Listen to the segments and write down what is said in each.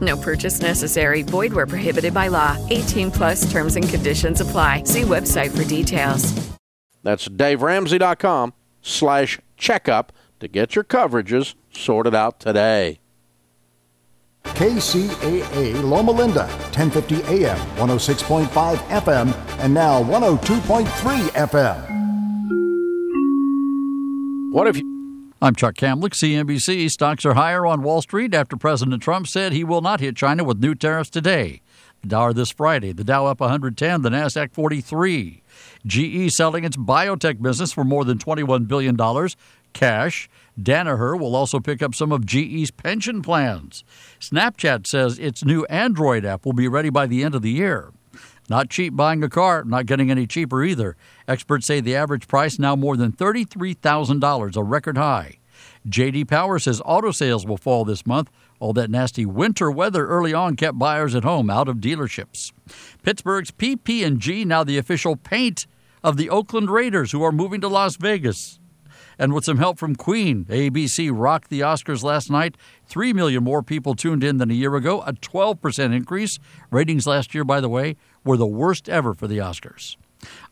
No purchase necessary. Void where prohibited by law. 18 plus terms and conditions apply. See website for details. That's DaveRamsey.com slash checkup to get your coverages sorted out today. KCAA Loma Linda, 1050 AM, 106.5 FM, and now 102.3 FM. What if you I'm Chuck Kamlick, CNBC. Stocks are higher on Wall Street after President Trump said he will not hit China with new tariffs today. The Dow this Friday, the Dow up 110, the Nasdaq 43. GE selling its biotech business for more than $21 billion cash. Danaher will also pick up some of GE's pension plans. Snapchat says its new Android app will be ready by the end of the year. Not cheap buying a car, not getting any cheaper either. Experts say the average price now more than $33,000, a record high. JD Power says auto sales will fall this month. All that nasty winter weather early on kept buyers at home out of dealerships. Pittsburgh's PP&G now the official paint of the Oakland Raiders who are moving to Las Vegas. And with some help from Queen, ABC rocked the Oscars last night. Three million more people tuned in than a year ago, a 12% increase. Ratings last year, by the way, were the worst ever for the Oscars.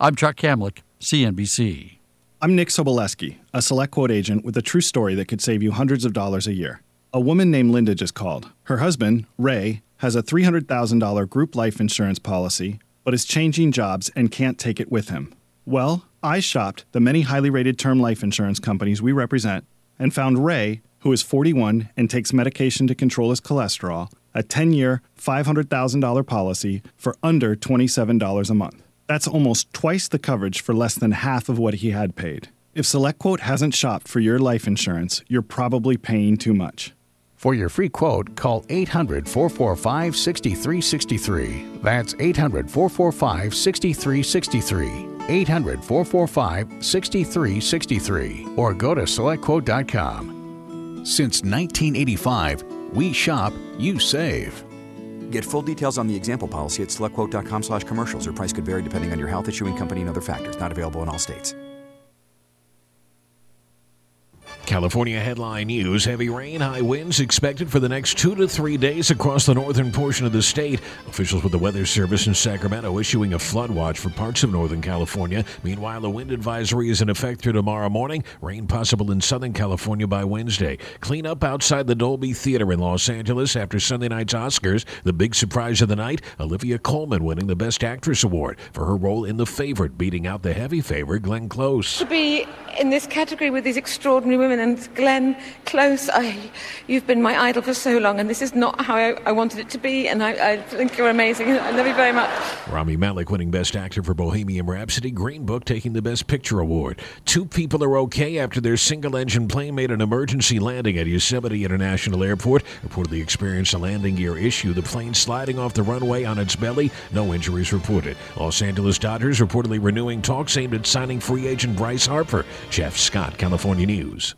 I'm Chuck Kamlick, CNBC. I'm Nick Soboleski, a select quote agent with a true story that could save you hundreds of dollars a year. A woman named Linda just called. Her husband, Ray, has a $300,000 group life insurance policy, but is changing jobs and can't take it with him. Well, I shopped the many highly rated term life insurance companies we represent and found Ray, who is 41 and takes medication to control his cholesterol, a 10 year, $500,000 policy for under $27 a month. That's almost twice the coverage for less than half of what he had paid. If SelectQuote hasn't shopped for your life insurance, you're probably paying too much. For your free quote, call 800 445 6363. That's 800 445 6363. 800 445 6363. Or go to selectquote.com. Since 1985, we shop, you save. Get full details on the example policy at selectquote.com slash commercials. Or price could vary depending on your health issuing company and other factors. Not available in all states. California headline news heavy rain, high winds expected for the next two to three days across the northern portion of the state. Officials with the Weather Service in Sacramento issuing a flood watch for parts of Northern California. Meanwhile, a wind advisory is in effect through tomorrow morning. Rain possible in Southern California by Wednesday. Clean up outside the Dolby Theater in Los Angeles after Sunday night's Oscars. The big surprise of the night Olivia Colman winning the Best Actress Award for her role in The Favorite, beating out the heavy favorite Glenn Close. To be in this category with these extraordinary women and Glenn Close, I, you've been my idol for so long, and this is not how I, I wanted it to be, and I, I, think you're amazing. I love you very much. Rami Malek winning Best Actor for Bohemian Rhapsody, Green Book taking the Best Picture Award. Two people are okay after their single engine plane made an emergency landing at Yosemite International Airport. Reportedly experienced a landing gear issue, the plane sliding off the runway on its belly. No injuries reported. Los Angeles Dodgers reportedly renewing talks aimed at signing free agent Bryce Harper. Jeff Scott, California News.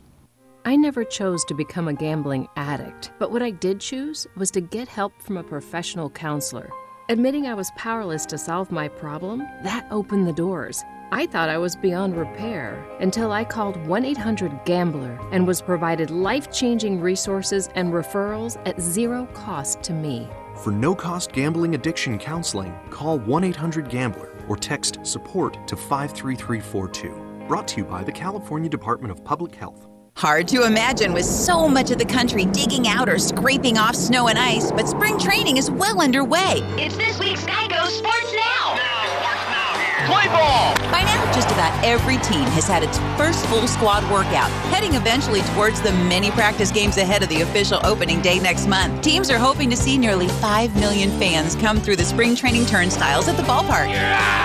I never chose to become a gambling addict, but what I did choose was to get help from a professional counselor. Admitting I was powerless to solve my problem, that opened the doors. I thought I was beyond repair until I called 1 800 Gambler and was provided life changing resources and referrals at zero cost to me. For no cost gambling addiction counseling, call 1 800 Gambler or text support to 53342. Brought to you by the California Department of Public Health. Hard to imagine with so much of the country digging out or scraping off snow and ice, but spring training is well underway. It's this week's GEICO Sports Now. Now, Sports Now here. Play ball. By now, just about every team has had its first full squad workout, heading eventually towards the many practice games ahead of the official opening day next month. Teams are hoping to see nearly 5 million fans come through the spring training turnstiles at the ballpark.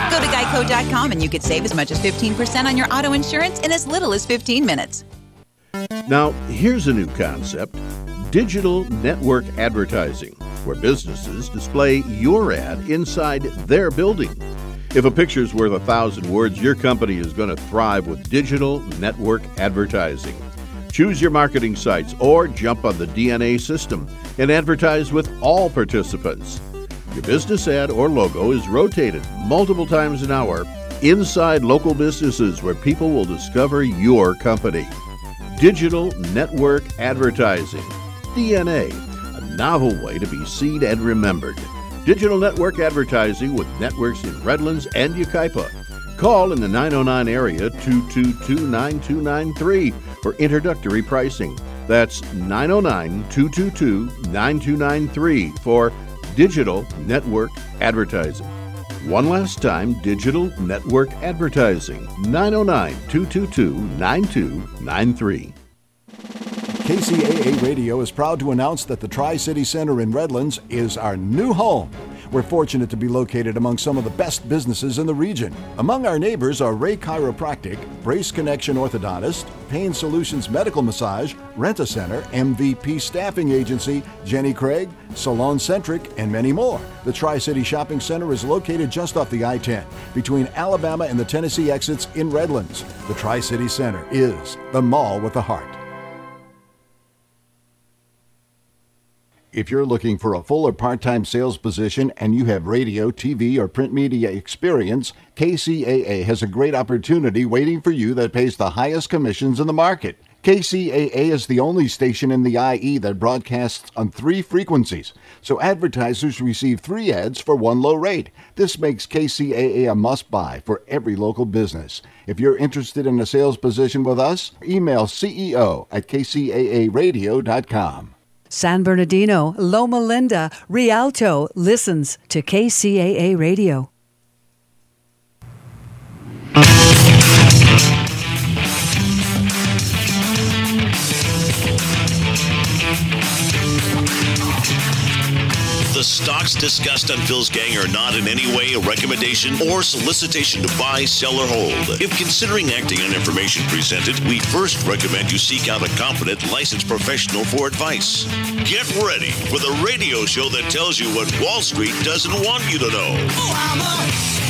Go to geico.com and you could save as much as 15% on your auto insurance in as little as 15 minutes. Now, here's a new concept digital network advertising, where businesses display your ad inside their building. If a picture's worth a thousand words, your company is going to thrive with digital network advertising. Choose your marketing sites or jump on the DNA system and advertise with all participants. Your business ad or logo is rotated multiple times an hour inside local businesses where people will discover your company. Digital Network Advertising, DNA, a novel way to be seen and remembered. Digital network advertising with networks in Redlands and Yucaipa. Call in the 909 area 222 9293 for introductory pricing. That's 909 222 9293 for digital network advertising. One last time, digital network advertising 909 222 9293. KCAA Radio is proud to announce that the Tri City Center in Redlands is our new home. We're fortunate to be located among some of the best businesses in the region. Among our neighbors are Ray Chiropractic, Brace Connection Orthodontist, Pain Solutions Medical Massage, Rent a Center, MVP Staffing Agency, Jenny Craig, Salon Centric, and many more. The Tri City Shopping Center is located just off the I 10 between Alabama and the Tennessee exits in Redlands. The Tri City Center is the mall with a heart. If you're looking for a full or part time sales position and you have radio, TV, or print media experience, KCAA has a great opportunity waiting for you that pays the highest commissions in the market. KCAA is the only station in the IE that broadcasts on three frequencies, so advertisers receive three ads for one low rate. This makes KCAA a must buy for every local business. If you're interested in a sales position with us, email CEO at kcaaradio.com. San Bernardino, Loma Linda, Rialto listens to KCAA Radio. Stocks discussed on Phil's Gang are not in any way a recommendation or solicitation to buy, sell, or hold. If considering acting on information presented, we first recommend you seek out a competent, licensed professional for advice. Get ready for the radio show that tells you what Wall Street doesn't want you to know. Oh,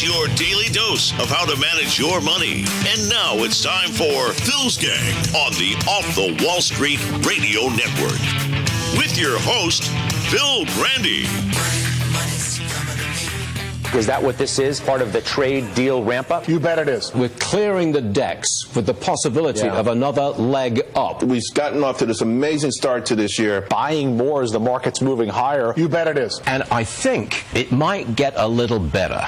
It's your daily dose of how to manage your money. And now it's time for Phil's Gang on the Off the Wall Street Radio Network. With your host, Phil Grande. Is that what this is? Part of the trade deal ramp up? You bet it is. We're clearing the decks with the possibility Yeah. of another leg up. We've gotten off to this amazing start to this year. Buying more as the market's moving higher. You bet it is. And I think it might get a little better.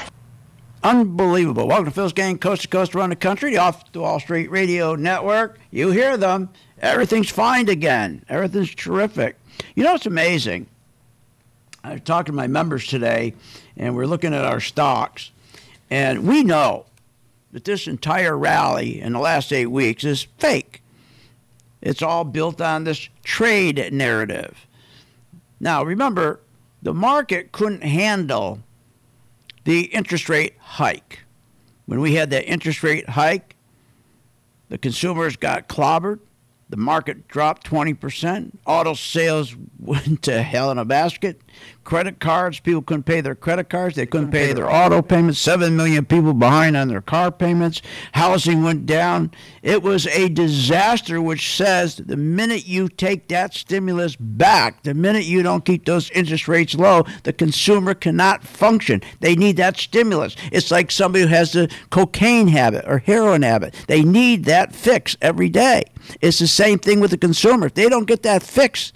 Unbelievable. Welcome to Phil's Gang, coast to coast around the country, Off the Wall Street Radio Network. You hear them. Everything's fine again. Everything's terrific. You know, it's amazing. I was talking to my members today, and we're looking at our stocks, and we know that this entire rally in the last eight weeks is fake. It's all built on this trade narrative. Now, remember, the market couldn't handle the interest rate hike. When we had that interest rate hike, the consumers got clobbered. The market dropped 20%. Auto sales went to hell in a basket. Credit cards, people couldn't pay their credit cards. They couldn't pay their auto payments. 7 million people behind on their car payments. Housing went down. It was a disaster, which says the minute you take that stimulus back, the minute you don't keep those interest rates low, the consumer cannot function. They need that stimulus. It's like somebody who has the cocaine habit or heroin habit. They need that fix every day. It's the same thing with the consumer. If they don't get that fix,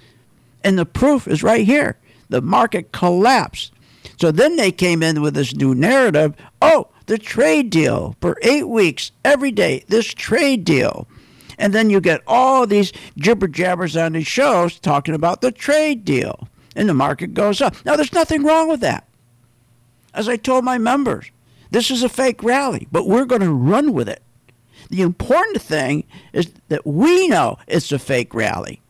and the proof is right here, the market collapsed. So then they came in with this new narrative oh, the trade deal for eight weeks, every day, this trade deal. And then you get all these jibber jabbers on these shows talking about the trade deal. And the market goes up. Now, there's nothing wrong with that. As I told my members, this is a fake rally, but we're going to run with it. The important thing is that we know it's a fake rally.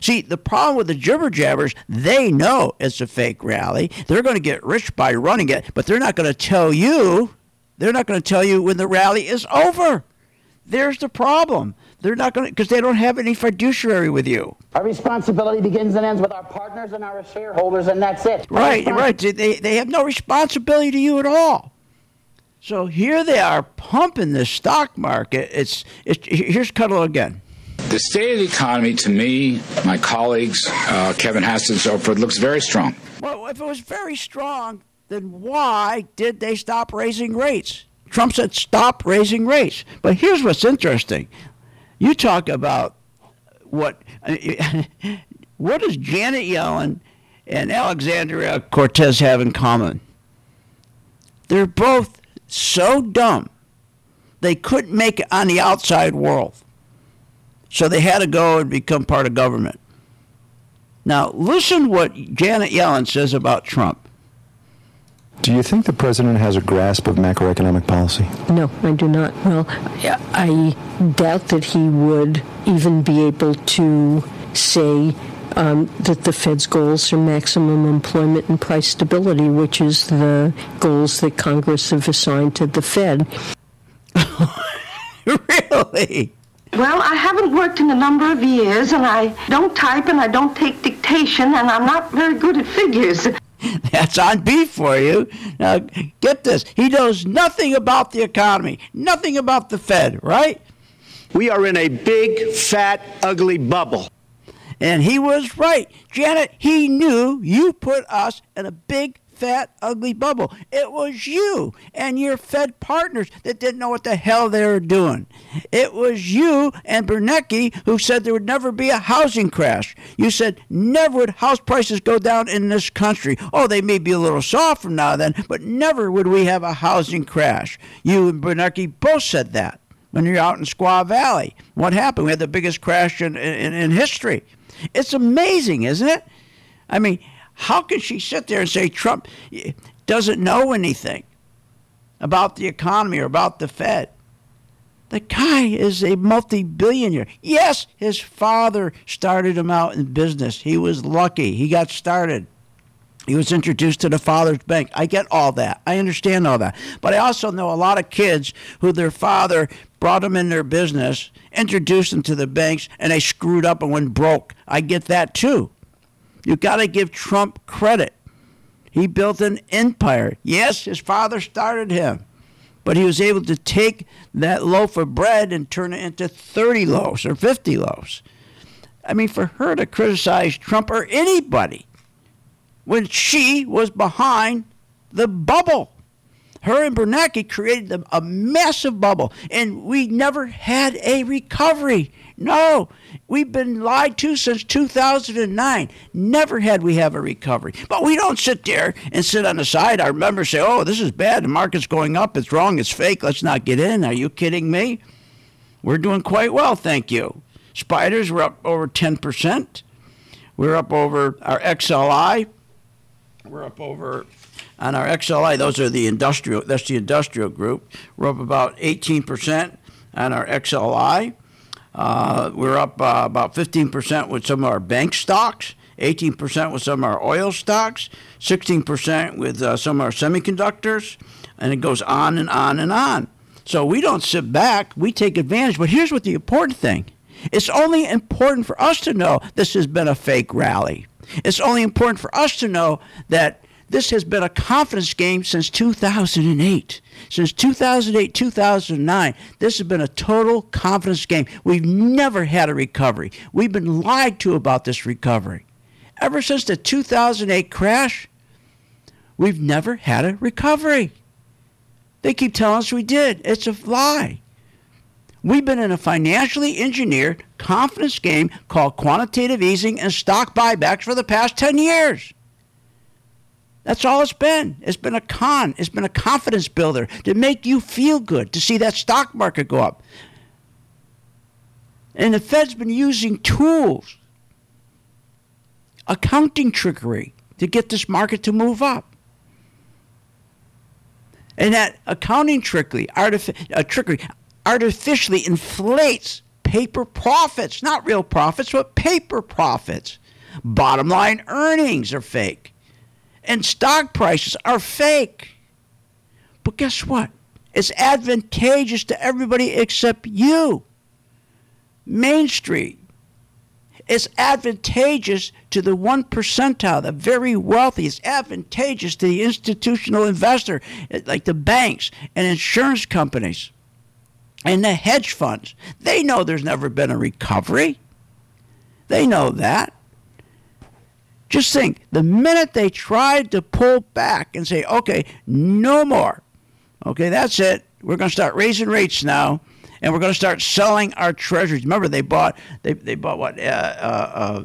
See, the problem with the jibber jabbers, they know it's a fake rally. They're going to get rich by running it, but they're not going to tell you. They're not going to tell you when the rally is over. There's the problem. They're not going to, because they don't have any fiduciary with you. Our responsibility begins and ends with our partners and our shareholders, and that's it. Right, right. They, they have no responsibility to you at all. So here they are pumping the stock market. It's, it's here's Kudlow again. The state of the economy, to me, my colleagues, uh, Kevin Hassett and so forth, looks very strong. Well, if it was very strong, then why did they stop raising rates? Trump said stop raising rates. But here's what's interesting. You talk about what what does Janet Yellen and Alexandria Cortez have in common? They're both so dumb they couldn't make it on the outside world. So they had to go and become part of government. Now, listen what Janet Yellen says about Trump. Do you think the president has a grasp of macroeconomic policy? No, I do not. Well, I doubt that he would even be able to say um, that the Fed's goals are maximum employment and price stability, which is the goals that Congress have assigned to the Fed. really? Well, I haven't worked in a number of years, and I don't type and I don't take dictation, and I'm not very good at figures. That's on beef for you. Now, get this. He knows nothing about the economy, nothing about the Fed, right? We are in a big, fat, ugly bubble. And he was right. Janet, he knew you put us in a big, fat, ugly bubble. It was you and your Fed partners that didn't know what the hell they were doing. It was you and Bernanke who said there would never be a housing crash. You said never would house prices go down in this country. Oh, they may be a little soft from now then, but never would we have a housing crash. You and Bernanke both said that when you're out in Squaw Valley. What happened? We had the biggest crash in, in, in history. It's amazing, isn't it? I mean, how can she sit there and say Trump doesn't know anything about the economy or about the Fed? The guy is a multi billionaire. Yes, his father started him out in business. He was lucky. He got started. He was introduced to the father's bank. I get all that. I understand all that. But I also know a lot of kids who their father brought them in their business, introduced them to the banks, and they screwed up and went broke. I get that too. You got to give Trump credit. He built an empire. Yes, his father started him, but he was able to take that loaf of bread and turn it into 30 loaves or 50 loaves. I mean, for her to criticize Trump or anybody when she was behind the bubble. Her and Bernanke created a massive bubble, and we never had a recovery. No, we've been lied to since 2009. Never had we have a recovery. But we don't sit there and sit on the side. Our members say, "Oh, this is bad. The market's going up. It's wrong. It's fake. Let's not get in." Are you kidding me? We're doing quite well, thank you. Spiders were up over 10%. We're up over our XLI. We're up over on our XLI. Those are the industrial. That's the industrial group. We're up about 18% on our XLI. Uh, we're up uh, about 15% with some of our bank stocks. 18% with some of our oil stocks, 16% with uh, some of our semiconductors, and it goes on and on and on. So we don't sit back, we take advantage. But here's what the important thing it's only important for us to know this has been a fake rally. It's only important for us to know that this has been a confidence game since 2008. Since 2008, 2009, this has been a total confidence game. We've never had a recovery. We've been lied to about this recovery. Ever since the 2008 crash, we've never had a recovery. They keep telling us we did. It's a lie. We've been in a financially engineered confidence game called quantitative easing and stock buybacks for the past 10 years. That's all it's been. It's been a con. It's been a confidence builder to make you feel good, to see that stock market go up. And the Fed's been using tools, accounting trickery, to get this market to move up. And that accounting trickery, artific- uh, trickery artificially inflates paper profits, not real profits, but paper profits. Bottom line earnings are fake, and stock prices are fake. But guess what? It's advantageous to everybody except you. Main Street. It's advantageous to the one percentile, the very wealthy. It's advantageous to the institutional investor, like the banks and insurance companies and the hedge funds. They know there's never been a recovery. They know that. Just think the minute they tried to pull back and say, okay, no more, okay, that's it. We're going to start raising rates now. And we're going to start selling our treasuries. Remember, they bought they, they bought what uh, uh, uh,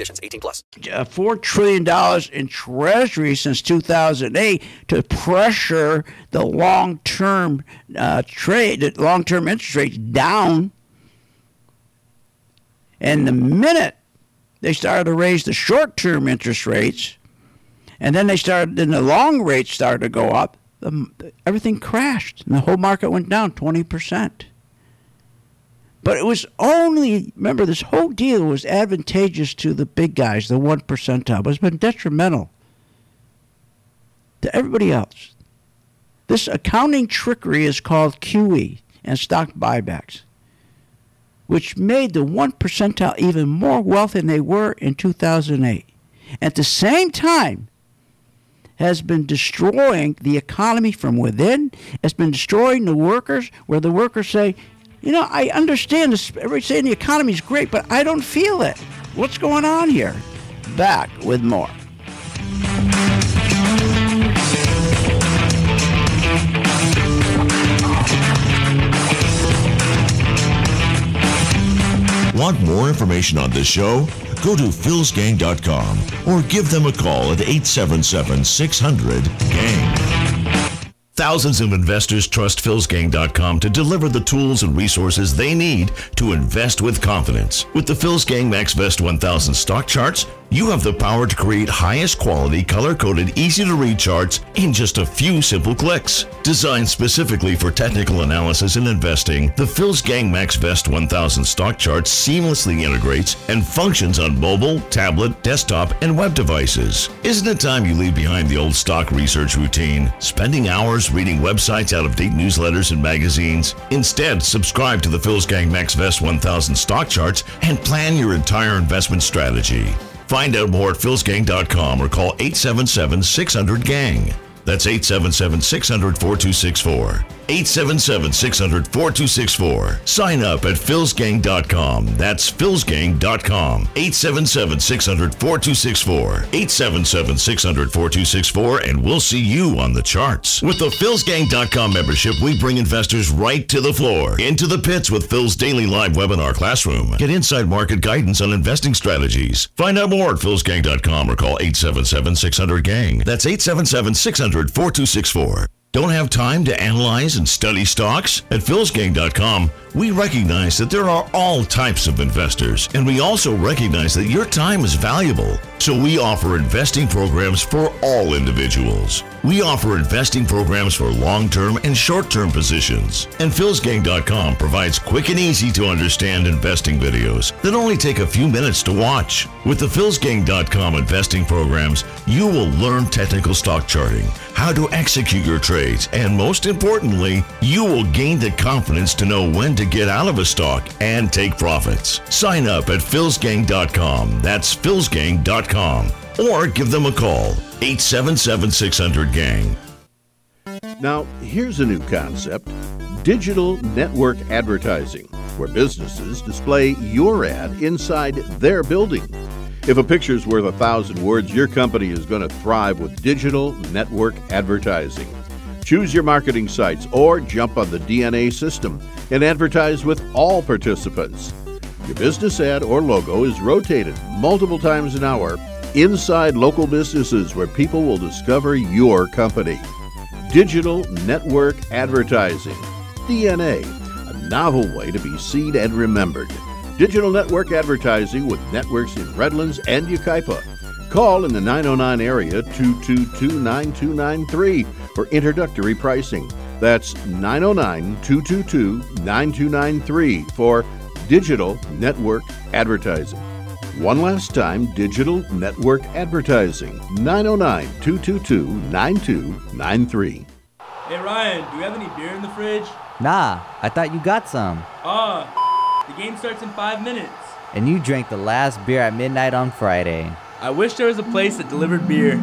18 plus. four trillion dollars in Treasury since 2008 to pressure the long-term uh, trade, long-term interest rates down. And the minute they started to raise the short-term interest rates, and then they started, then the long rates started to go up, the, everything crashed, and the whole market went down 20 percent. But it was only, remember, this whole deal was advantageous to the big guys, the one percentile, but it's been detrimental to everybody else. This accounting trickery is called QE and stock buybacks, which made the one percentile even more wealthy than they were in 2008. At the same time, has been destroying the economy from within. It's been destroying the workers, where the workers say, you know, I understand this. Everybody's saying the economy is great, but I don't feel it. What's going on here? Back with more. Want more information on this show? Go to philsgang.com or give them a call at 877 600 GANG. Thousands of investors trust philsgang.com to deliver the tools and resources they need to invest with confidence. With the Philsgang MaxVest 1000 stock charts, you have the power to create highest quality, color coded, easy to read charts in just a few simple clicks. Designed specifically for technical analysis and investing, the Phil's Gang Max Vest 1000 stock chart seamlessly integrates and functions on mobile, tablet, desktop, and web devices. Isn't it time you leave behind the old stock research routine, spending hours reading websites out of date newsletters and magazines? Instead, subscribe to the Phil's Gang Max Vest 1000 stock charts and plan your entire investment strategy. Find out more at philsgang.com or call 877 600 GANG. That's 877 600 4264. 877 600 4264. Sign up at philsgang.com. That's philsgang.com. 877 600 4264. 877 600 4264, and we'll see you on the charts. With the philsgang.com membership, we bring investors right to the floor, into the pits with Phil's daily live webinar classroom. Get inside market guidance on investing strategies. Find out more at philsgang.com or call 877 600 GANG. That's 877 600 4264. Don't have time to analyze and study stocks? At philsgang.com, we recognize that there are all types of investors, and we also recognize that your time is valuable. So we offer investing programs for all individuals. We offer investing programs for long term and short term positions. And philsgang.com provides quick and easy to understand investing videos that only take a few minutes to watch. With the philsgang.com investing programs, you will learn technical stock charting, how to execute your trades, and most importantly, you will gain the confidence to know when to get out of a stock and take profits. Sign up at philsgang.com. That's philsgang.com. Or give them a call 877 600 Gang. Now, here's a new concept digital network advertising, where businesses display your ad inside their building. If a picture's worth a thousand words, your company is going to thrive with digital network advertising. Choose your marketing sites or jump on the DNA system and advertise with all participants. Your business ad or logo is rotated multiple times an hour inside local businesses where people will discover your company. Digital Network Advertising, DNA, a novel way to be seen and remembered. Digital Network Advertising with networks in Redlands and Yucaipa. Call in the 909 area 222 9293 for introductory pricing. That's 909 222 9293 for Digital Network Advertising. One last time, Digital Network Advertising, 909 222 9293. Hey Ryan, do we have any beer in the fridge? Nah, I thought you got some. Ah, the game starts in five minutes. And you drank the last beer at midnight on Friday. I wish there was a place that delivered beer.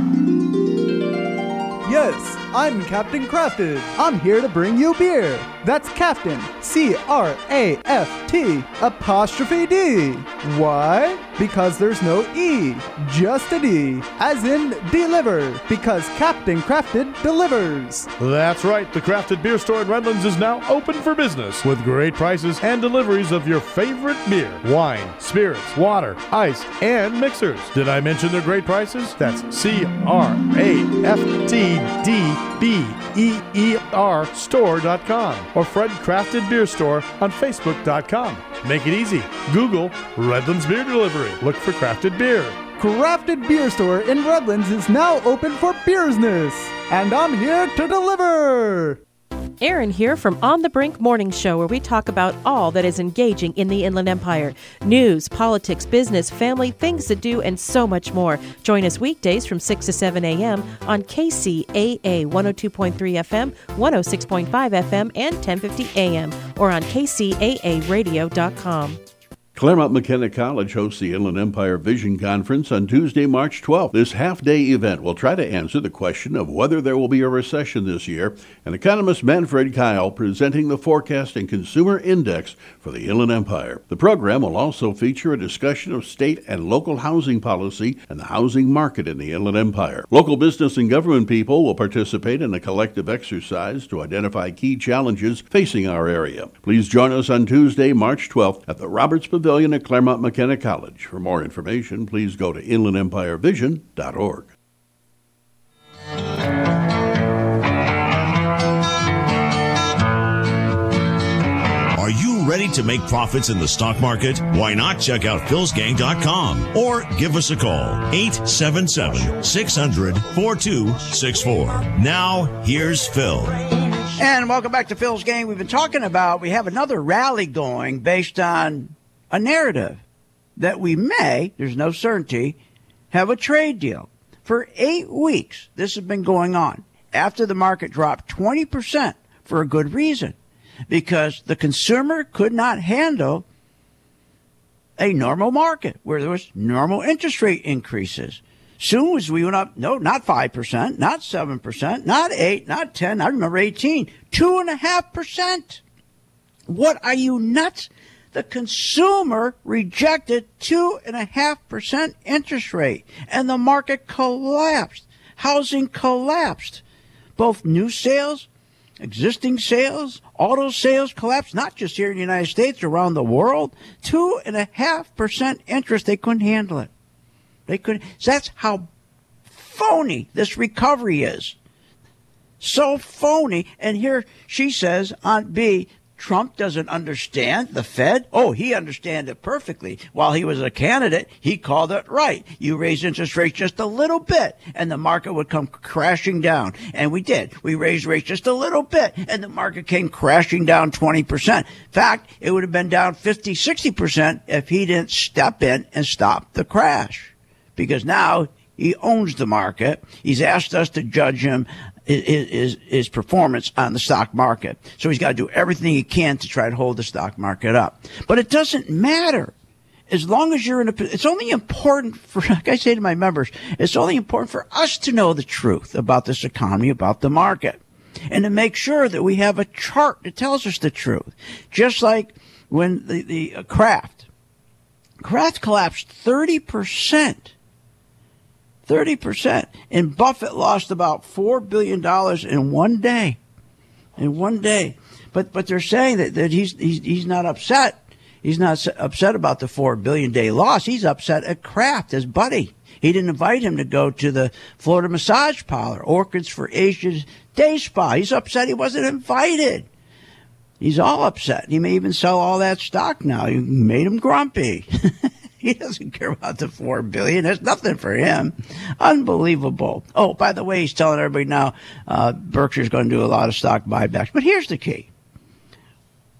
Yes, I'm Captain Crafted. I'm here to bring you beer. That's Captain, C R A F T apostrophe D. Why? Because there's no E, just a D, as in deliver, because Captain Crafted delivers. That's right, the Crafted Beer Store in Redlands is now open for business with great prices and deliveries of your favorite beer, wine, spirits, water, ice, and mixers. Did I mention their great prices? That's C R A F T D B E E R store.com or Fred Crafted Beer Store on Facebook.com. Make it easy. Google Redlands Beer Delivery. Look for crafted beer. Crafted Beer Store in Redlands is now open for business, and I'm here to deliver. Aaron here from On the Brink Morning Show, where we talk about all that is engaging in the Inland Empire news, politics, business, family, things to do, and so much more. Join us weekdays from 6 to 7 a.m. on KCAA 102.3 FM, 106.5 FM, and 1050 a.m., or on KCAAradio.com. Claremont McKenna College hosts the Inland Empire Vision Conference on Tuesday, March 12th. This half day event will try to answer the question of whether there will be a recession this year, and economist Manfred Keil presenting the forecast and consumer index for the Inland Empire. The program will also feature a discussion of state and local housing policy and the housing market in the Inland Empire. Local business and government people will participate in a collective exercise to identify key challenges facing our area. Please join us on Tuesday, March 12th at the Roberts Pavilion at Claremont McKenna College. For more information, please go to inlandempirevision.org. Are you ready to make profits in the stock market? Why not check out philsgang.com or give us a call 877 600 4264. Now, here's Phil. And welcome back to Phil's Gang. We've been talking about, we have another rally going based on a narrative that we may, there's no certainty, have a trade deal. For eight weeks, this has been going on after the market dropped 20% for a good reason because the consumer could not handle a normal market where there was normal interest rate increases. Soon as we went up, no, not 5%, not 7%, not 8, not 10, I remember 18, 2.5%. What are you nuts? The consumer rejected 2.5% interest rate and the market collapsed. Housing collapsed. Both new sales, existing sales, auto sales collapsed, not just here in the United States, around the world. 2.5% interest, they couldn't handle it. They couldn't. So that's how phony this recovery is. So phony. And here she says Aunt B, Trump doesn't understand the Fed. Oh, he understands it perfectly. While he was a candidate, he called it right. You raise interest rates just a little bit and the market would come crashing down. And we did. We raised rates just a little bit and the market came crashing down 20%. In fact, it would have been down 50, 60% if he didn't step in and stop the crash. Because now he owns the market. He's asked us to judge him his, his, performance on the stock market. So he's got to do everything he can to try to hold the stock market up. But it doesn't matter as long as you're in a, it's only important for, like I say to my members, it's only important for us to know the truth about this economy, about the market, and to make sure that we have a chart that tells us the truth. Just like when the, the uh, Kraft, Kraft collapsed 30%. 30%. And Buffett lost about $4 billion in one day. In one day. But, but they're saying that, that he's, he's, he's not upset. He's not upset about the 4 billion day loss. He's upset at Kraft, his buddy. He didn't invite him to go to the Florida massage parlor, Orchids for Asia's day spa. He's upset he wasn't invited. He's all upset. He may even sell all that stock now. You made him grumpy. he doesn't care about the four billion. There's nothing for him. Unbelievable. Oh, by the way, he's telling everybody now uh, Berkshire's going to do a lot of stock buybacks. But here's the key: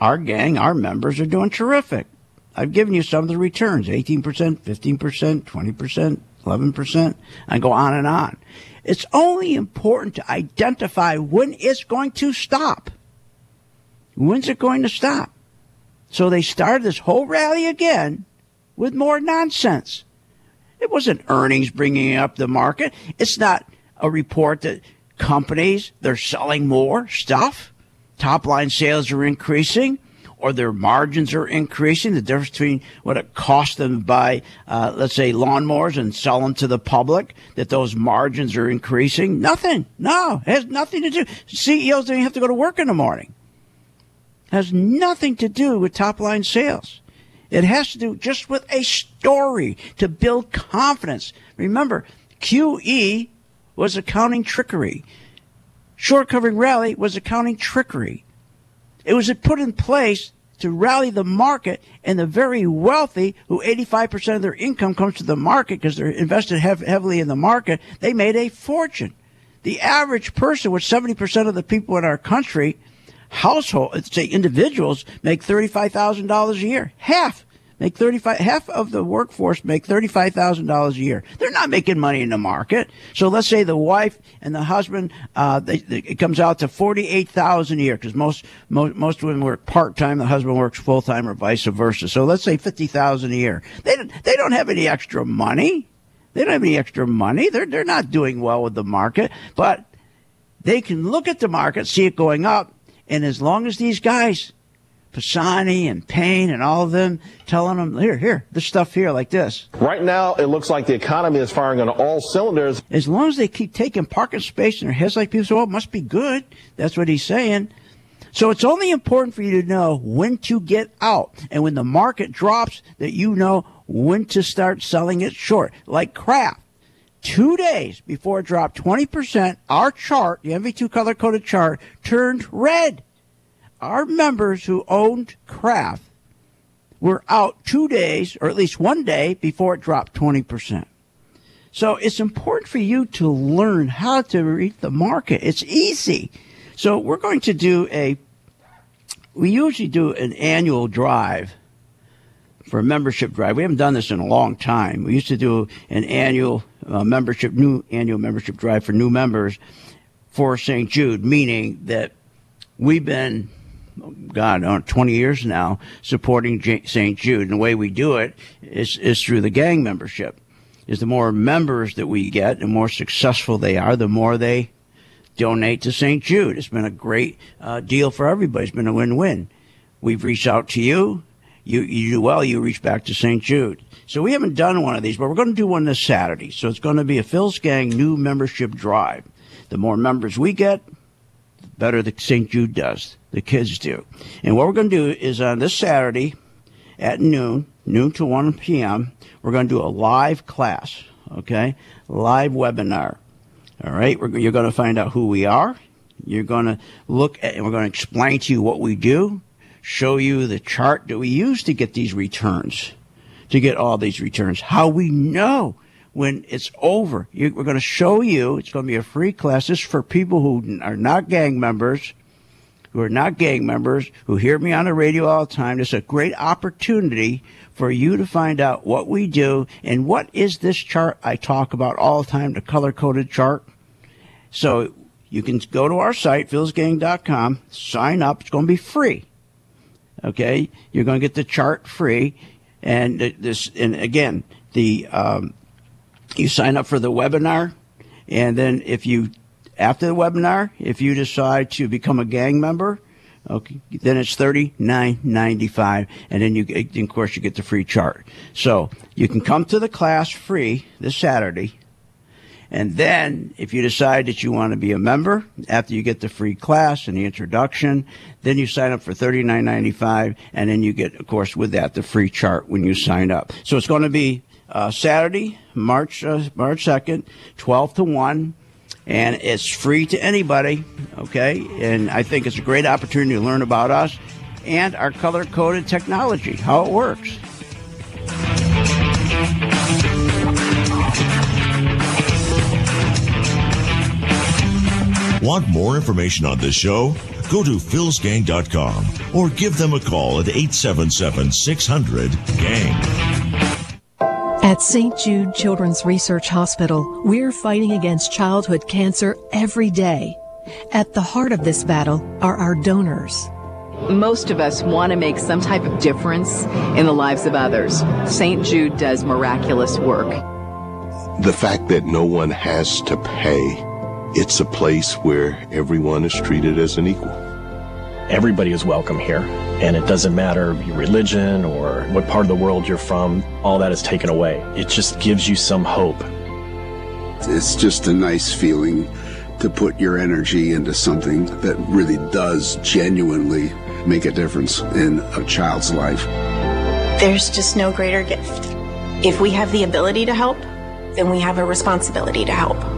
our gang, our members are doing terrific. I've given you some of the returns: 18%, 15%, 20%, 11%. I go on and on. It's only important to identify when it's going to stop. When's it going to stop? So they started this whole rally again with more nonsense. It wasn't earnings bringing up the market. It's not a report that companies they're selling more stuff. Top line sales are increasing or their margins are increasing. The difference between what it costs them to buy, uh, let's say, lawnmowers and sell them to the public, that those margins are increasing. Nothing. No, it has nothing to do. CEOs don't even have to go to work in the morning has nothing to do with top line sales. It has to do just with a story to build confidence. Remember, QE was accounting trickery. Short covering rally was accounting trickery. It was put in place to rally the market and the very wealthy who 85% of their income comes to the market because they're invested hev- heavily in the market. They made a fortune. The average person, which 70% of the people in our country, household, say individuals, make $35,000 a year. Half make 35, half of the workforce make $35,000 a year. They're not making money in the market. So let's say the wife and the husband, uh, they, they, it comes out to 48,000 a year because most, most, most women work part-time. The husband works full-time or vice versa. So let's say 50,000 a year. They, don't- they don't have any extra money. They don't have any extra money. They're, they're not doing well with the market, but they can look at the market, see it going up, and as long as these guys, Pisani and Payne and all of them, telling them, here, here, this stuff here, like this. Right now, it looks like the economy is firing on all cylinders. As long as they keep taking parking space in their heads like people say, well, it must be good. That's what he's saying. So it's only important for you to know when to get out. And when the market drops, that you know when to start selling it short. Like Kraft. Two days before it dropped 20%, our chart, the MV2 color coded chart, turned red. Our members who owned Kraft were out two days, or at least one day, before it dropped 20%. So it's important for you to learn how to read the market. It's easy. So we're going to do a, we usually do an annual drive for a membership drive. We haven't done this in a long time. We used to do an annual uh, membership, new annual membership drive for new members for St. Jude, meaning that we've been, God, uh, 20 years now supporting J- St. Jude. And the way we do it is, is through the gang membership. Is the more members that we get, the more successful they are, the more they donate to St. Jude. It's been a great uh, deal for everybody. It's been a win-win. We've reached out to you. You, you do well, you reach back to St. Jude. So we haven't done one of these, but we're going to do one this Saturday. So it's going to be a Phil's Gang new membership drive. The more members we get, the better the St. Jude does. The kids do. And what we're going to do is on this Saturday at noon, noon to 1 p.m., we're going to do a live class, okay? Live webinar. All right, you're going to find out who we are. You're going to look at, and we're going to explain to you what we do, show you the chart that we use to get these returns, to get all these returns, how we know when it's over. We're going to show you, it's going to be a free class. This is for people who are not gang members, who are not gang members, who hear me on the radio all the time. It's a great opportunity for you to find out what we do and what is this chart I talk about all the time, the color coded chart. So you can go to our site, philsgang.com, sign up. It's going to be free. Okay. You're going to get the chart free. And this, and again, the um, you sign up for the webinar, and then if you after the webinar, if you decide to become a gang member, okay, then it's thirty nine ninety five, and then you get- of course you get the free chart. So you can come to the class free this Saturday. And then, if you decide that you want to be a member after you get the free class and the introduction, then you sign up for thirty nine ninety five, and then you get, of course, with that the free chart when you sign up. So it's going to be uh, Saturday, March uh, March second, twelve to one, and it's free to anybody. Okay, and I think it's a great opportunity to learn about us and our color coded technology, how it works. Want more information on this show? Go to philsgang.com or give them a call at 877 600 GANG. At St. Jude Children's Research Hospital, we're fighting against childhood cancer every day. At the heart of this battle are our donors. Most of us want to make some type of difference in the lives of others. St. Jude does miraculous work. The fact that no one has to pay, it's a place where everyone is treated as an equal. Everybody is welcome here, and it doesn't matter your religion or what part of the world you're from, all that is taken away. It just gives you some hope. It's just a nice feeling to put your energy into something that really does genuinely make a difference in a child's life. There's just no greater gift. If we have the ability to help, then we have a responsibility to help.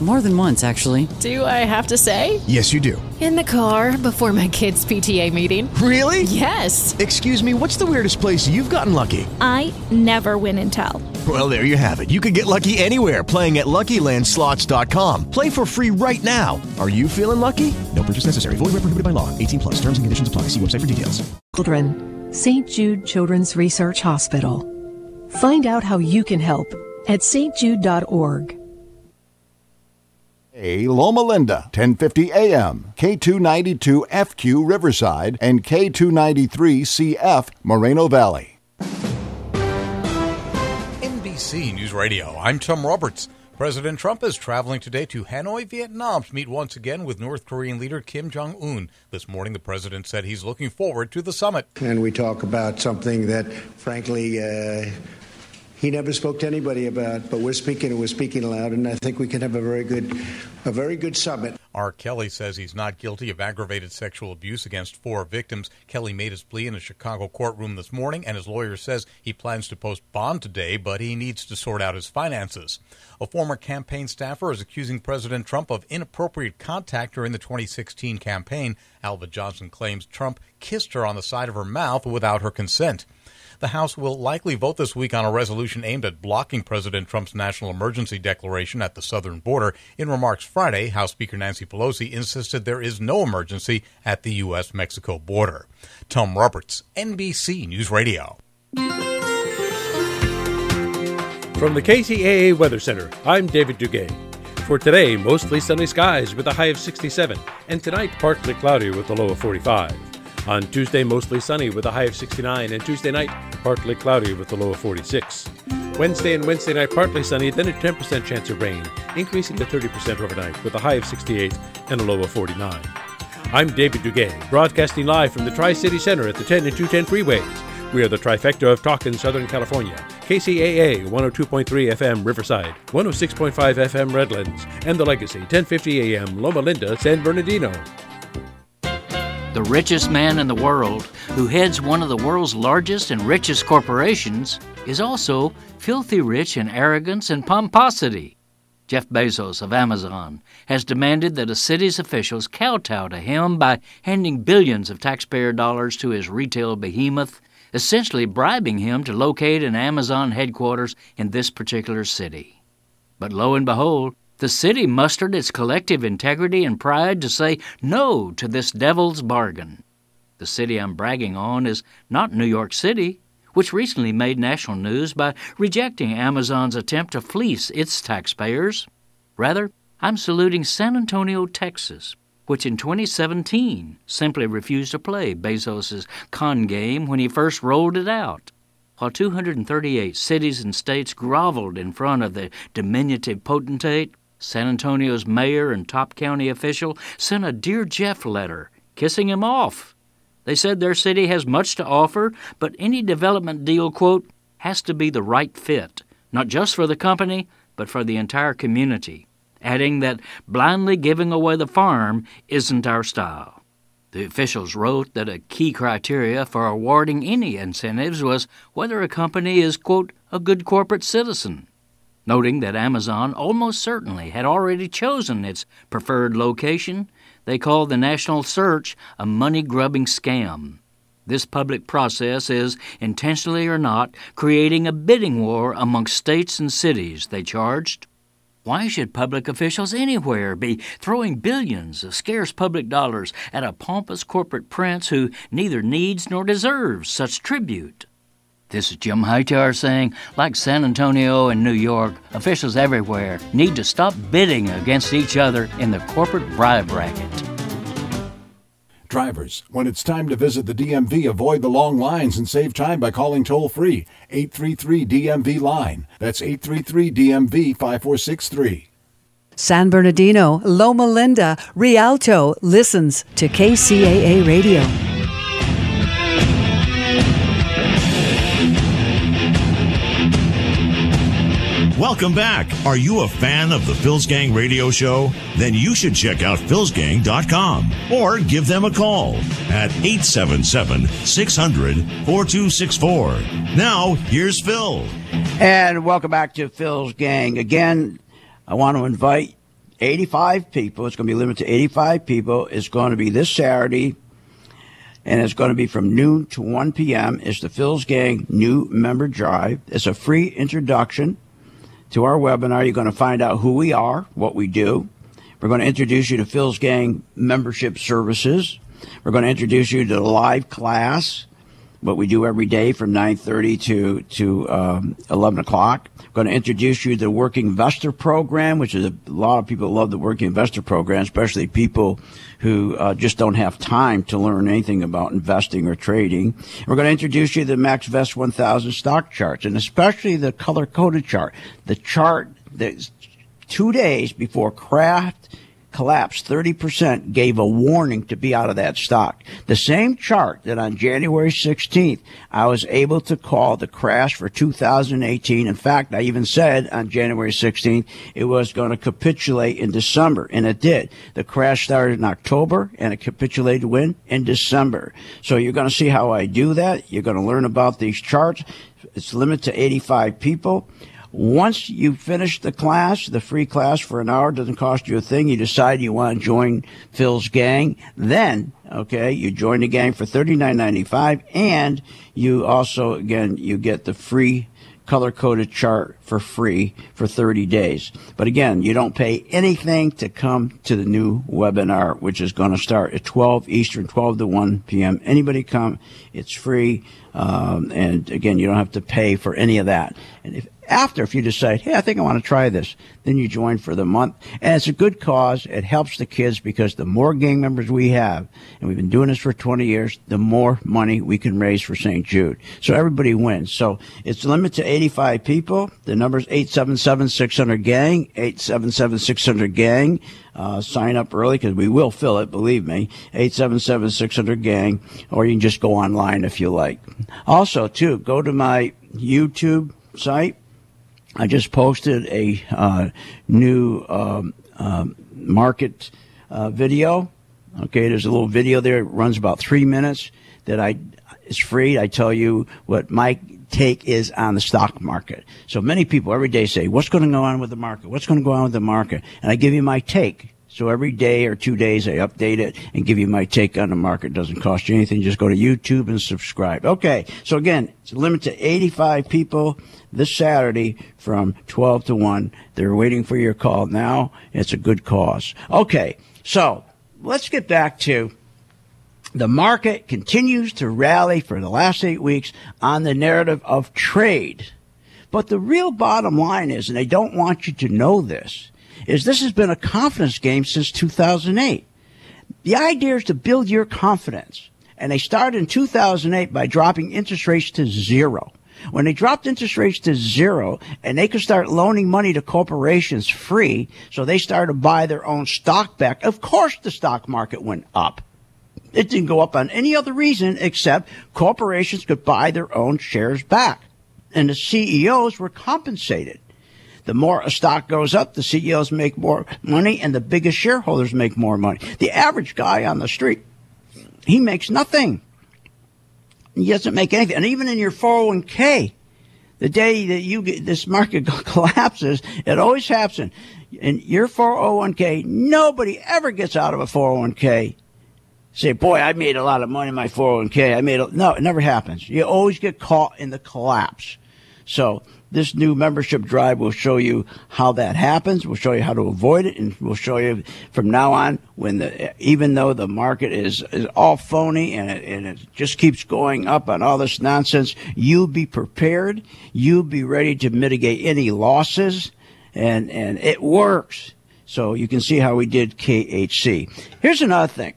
More than once, actually. Do I have to say? Yes, you do. In the car before my kids' PTA meeting. Really? Yes. Excuse me, what's the weirdest place you've gotten lucky? I never win and tell. Well, there you have it. You can get lucky anywhere playing at LuckyLandSlots.com. Play for free right now. Are you feeling lucky? No purchase necessary. Void where prohibited by law. 18 plus. Terms and conditions apply. See website for details. Children. St. Jude Children's Research Hospital. Find out how you can help at stjude.org. A Loma Linda, 1050 AM, K292 FQ Riverside, and K293 CF Moreno Valley. NBC News Radio. I'm Tom Roberts. President Trump is traveling today to Hanoi, Vietnam to meet once again with North Korean leader Kim Jong un. This morning, the president said he's looking forward to the summit. And we talk about something that, frankly, uh, he never spoke to anybody about, but we're speaking and we're speaking aloud, and I think we can have a very good, a very good summit. R. Kelly says he's not guilty of aggravated sexual abuse against four victims. Kelly made his plea in a Chicago courtroom this morning, and his lawyer says he plans to post bond today, but he needs to sort out his finances. A former campaign staffer is accusing President Trump of inappropriate contact during the 2016 campaign. Alva Johnson claims Trump kissed her on the side of her mouth without her consent. The House will likely vote this week on a resolution aimed at blocking President Trump's national emergency declaration at the southern border. In remarks Friday, House Speaker Nancy Pelosi insisted there is no emergency at the U.S. Mexico border. Tom Roberts, NBC News Radio. From the KCAA Weather Center, I'm David Duguay. For today, mostly sunny skies with a high of 67, and tonight, partly cloudy with a low of 45. On Tuesday, mostly sunny with a high of 69, and Tuesday night, partly cloudy with a low of 46. Wednesday and Wednesday night, partly sunny, then a 10% chance of rain, increasing to 30% overnight with a high of 68 and a low of 49. I'm David Duguay, broadcasting live from the Tri City Center at the 10 and 210 freeways. We are the trifecta of talk in Southern California. KCAA 102.3 FM Riverside, 106.5 FM Redlands, and the Legacy 1050 AM Loma Linda, San Bernardino. The richest man in the world, who heads one of the world's largest and richest corporations, is also filthy rich in arrogance and pomposity. Jeff Bezos of Amazon has demanded that a city's officials kowtow to him by handing billions of taxpayer dollars to his retail behemoth, essentially bribing him to locate an Amazon headquarters in this particular city. But lo and behold, the city mustered its collective integrity and pride to say no to this devil's bargain. The city I'm bragging on is not New York City, which recently made national news by rejecting Amazon's attempt to fleece its taxpayers. Rather, I'm saluting San Antonio, Texas, which in 2017 simply refused to play Bezos' con game when he first rolled it out. While 238 cities and states groveled in front of the diminutive potentate, San Antonio's mayor and top county official sent a Dear Jeff letter kissing him off. They said their city has much to offer, but any development deal, quote, has to be the right fit, not just for the company, but for the entire community adding that blindly giving away the farm isn't our style. The officials wrote that a key criteria for awarding any incentives was whether a company is, quote, a good corporate citizen, noting that Amazon almost certainly had already chosen its preferred location. They called the national search a money grubbing scam. This public process is, intentionally or not, creating a bidding war amongst states and cities, they charged. Why should public officials anywhere be throwing billions of scarce public dollars at a pompous corporate prince who neither needs nor deserves such tribute? This is Jim Hightower saying, like San Antonio and New York, officials everywhere need to stop bidding against each other in the corporate bribe racket. Drivers, when it's time to visit the DMV, avoid the long lines and save time by calling toll free 833 DMV line. That's 833 DMV 5463. San Bernardino, Loma Linda, Rialto listens to KCAA Radio. Welcome back. Are you a fan of the Phil's Gang radio show? Then you should check out philsgang.com or give them a call at 877 600 4264. Now, here's Phil. And welcome back to Phil's Gang. Again, I want to invite 85 people. It's going to be limited to 85 people. It's going to be this Saturday, and it's going to be from noon to 1 p.m. It's the Phil's Gang New Member Drive. It's a free introduction to our webinar. You're going to find out who we are, what we do. We're going to introduce you to Phil's Gang membership services. We're going to introduce you to the live class, what we do every day from 9.30 to, to um, 11 o'clock. We're going to introduce you to the Working Investor Program, which is a, a lot of people love the Working Investor Program, especially people who uh, just don't have time to learn anything about investing or trading. We're going to introduce you to the MaxVest 1000 stock charts, and especially the color-coded chart, the chart that's two days before Kraft collapsed 30%, gave a warning to be out of that stock. The same chart that on January 16th, I was able to call the crash for 2018. In fact, I even said on January 16th, it was going to capitulate in December, and it did. The crash started in October, and it capitulated when? In December. So you're going to see how I do that. You're going to learn about these charts. It's limited to 85 people. Once you finish the class, the free class for an hour doesn't cost you a thing. You decide you want to join Phil's gang, then okay, you join the gang for thirty nine ninety five, and you also again you get the free color coded chart for free for 30 days. But again, you don't pay anything to come to the new webinar, which is going to start at 12 Eastern, 12 to 1 p.m. Anybody come, it's free. Um, and again, you don't have to pay for any of that. And if after, if you decide, hey, I think I want to try this, then you join for the month. And it's a good cause. It helps the kids because the more gang members we have, and we've been doing this for 20 years, the more money we can raise for St. Jude. So everybody wins. So it's limited to 85 people. The number is 877-600-GANG, 877-600-GANG. Uh, sign up early because we will fill it, believe me. 877-600-GANG, or you can just go online if you like. Also, too, go to my YouTube site I just posted a uh, new um, um, market uh, video. Okay, there's a little video there. It runs about three minutes. That I it's free. I tell you what my take is on the stock market. So many people every day say, "What's going to go on with the market? What's going to go on with the market?" And I give you my take. So every day or two days, I update it and give you my take on the market. It doesn't cost you anything. Just go to YouTube and subscribe. Okay. So again, it's limited to 85 people this Saturday from 12 to 1. They're waiting for your call now. It's a good cause. Okay. So let's get back to the market continues to rally for the last eight weeks on the narrative of trade. But the real bottom line is, and they don't want you to know this, is this has been a confidence game since 2008. The idea is to build your confidence. And they started in 2008 by dropping interest rates to zero. When they dropped interest rates to zero and they could start loaning money to corporations free, so they started to buy their own stock back, of course the stock market went up. It didn't go up on any other reason except corporations could buy their own shares back. And the CEOs were compensated. The more a stock goes up, the CEOs make more money and the biggest shareholders make more money. The average guy on the street, he makes nothing. He doesn't make anything. And even in your 401k, the day that you get this market collapses, it always happens. In your 401k, nobody ever gets out of a 401k say, boy, I made a lot of money in my 401k. I made a, no, it never happens. You always get caught in the collapse. So this new membership drive will show you how that happens. We'll show you how to avoid it, and we'll show you from now on when the even though the market is, is all phony and it, and it just keeps going up on all this nonsense, you'll be prepared. You'll be ready to mitigate any losses, and and it works. So you can see how we did KHC. Here's another thing.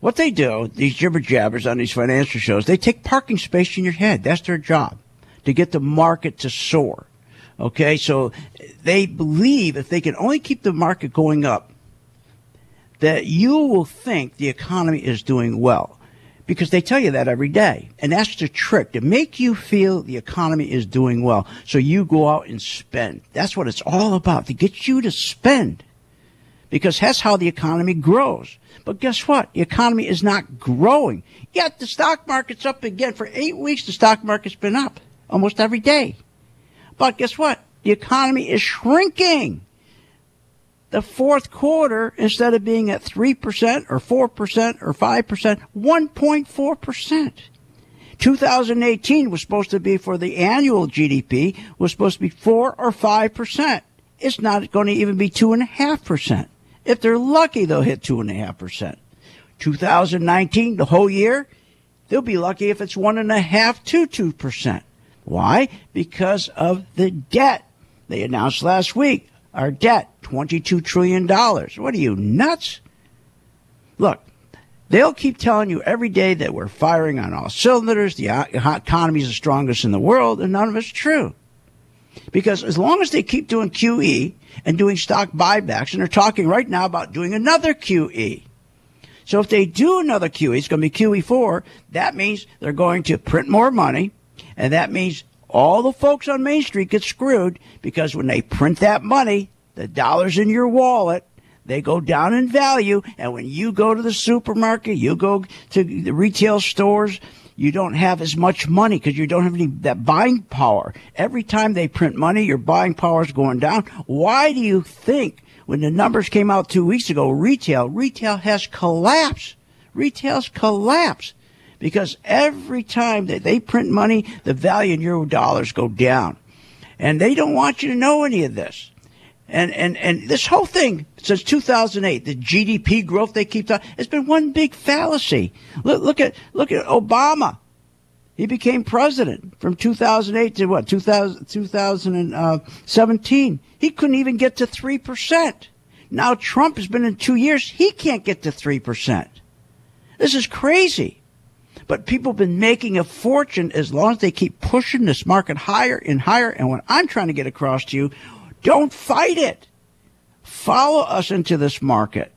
What they do, these jibber jabbers on these financial shows, they take parking space in your head. That's their job to get the market to soar. Okay, so they believe if they can only keep the market going up, that you will think the economy is doing well because they tell you that every day. And that's the trick to make you feel the economy is doing well. So you go out and spend. That's what it's all about to get you to spend because that's how the economy grows. But guess what? The economy is not growing. Yet the stock market's up again. For eight weeks, the stock market's been up almost every day. But guess what? The economy is shrinking. The fourth quarter, instead of being at 3% or 4% or 5%, 1.4%. 2018 was supposed to be for the annual GDP was supposed to be 4 or 5%. It's not going to even be 2.5%. If they're lucky, they'll hit 2.5%. 2019, the whole year, they'll be lucky if it's 1.5 to 2%. Why? Because of the debt. They announced last week our debt, $22 trillion. What are you, nuts? Look, they'll keep telling you every day that we're firing on all cylinders, the economy is the strongest in the world, and none of it's true. Because as long as they keep doing QE and doing stock buybacks, and they're talking right now about doing another QE. So if they do another QE, it's going to be QE4, that means they're going to print more money, and that means all the folks on Main Street get screwed because when they print that money, the dollars in your wallet, they go down in value. And when you go to the supermarket, you go to the retail stores, you don't have as much money because you don't have any that buying power. Every time they print money, your buying power is going down. Why do you think when the numbers came out two weeks ago, retail, retail has collapsed. Retail's collapsed because every time that they print money, the value in your dollars go down. And they don't want you to know any of this. And, and, and this whole thing since 2008, the GDP growth they keep talking, it's been one big fallacy. Look, look at, look at Obama. He became president from 2008 to what, 2000, 2017. He couldn't even get to 3%. Now Trump has been in two years. He can't get to 3%. This is crazy. But people have been making a fortune as long as they keep pushing this market higher and higher. And what I'm trying to get across to you, don't fight it. Follow us into this market.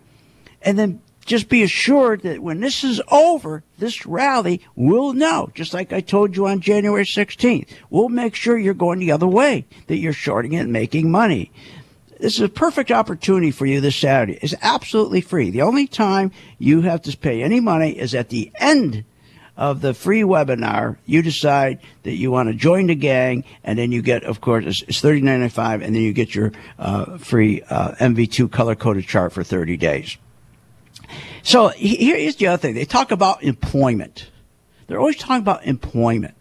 And then just be assured that when this is over, this rally will know, just like I told you on January 16th. We'll make sure you're going the other way, that you're shorting it and making money. This is a perfect opportunity for you this Saturday. It's absolutely free. The only time you have to pay any money is at the end of the free webinar, you decide that you want to join the gang, and then you get, of course, it's, thirty nine ninety five, and then you get your uh, free uh, MV2 color coded chart for thirty days. So here is the other thing: they talk about employment. They're always talking about employment.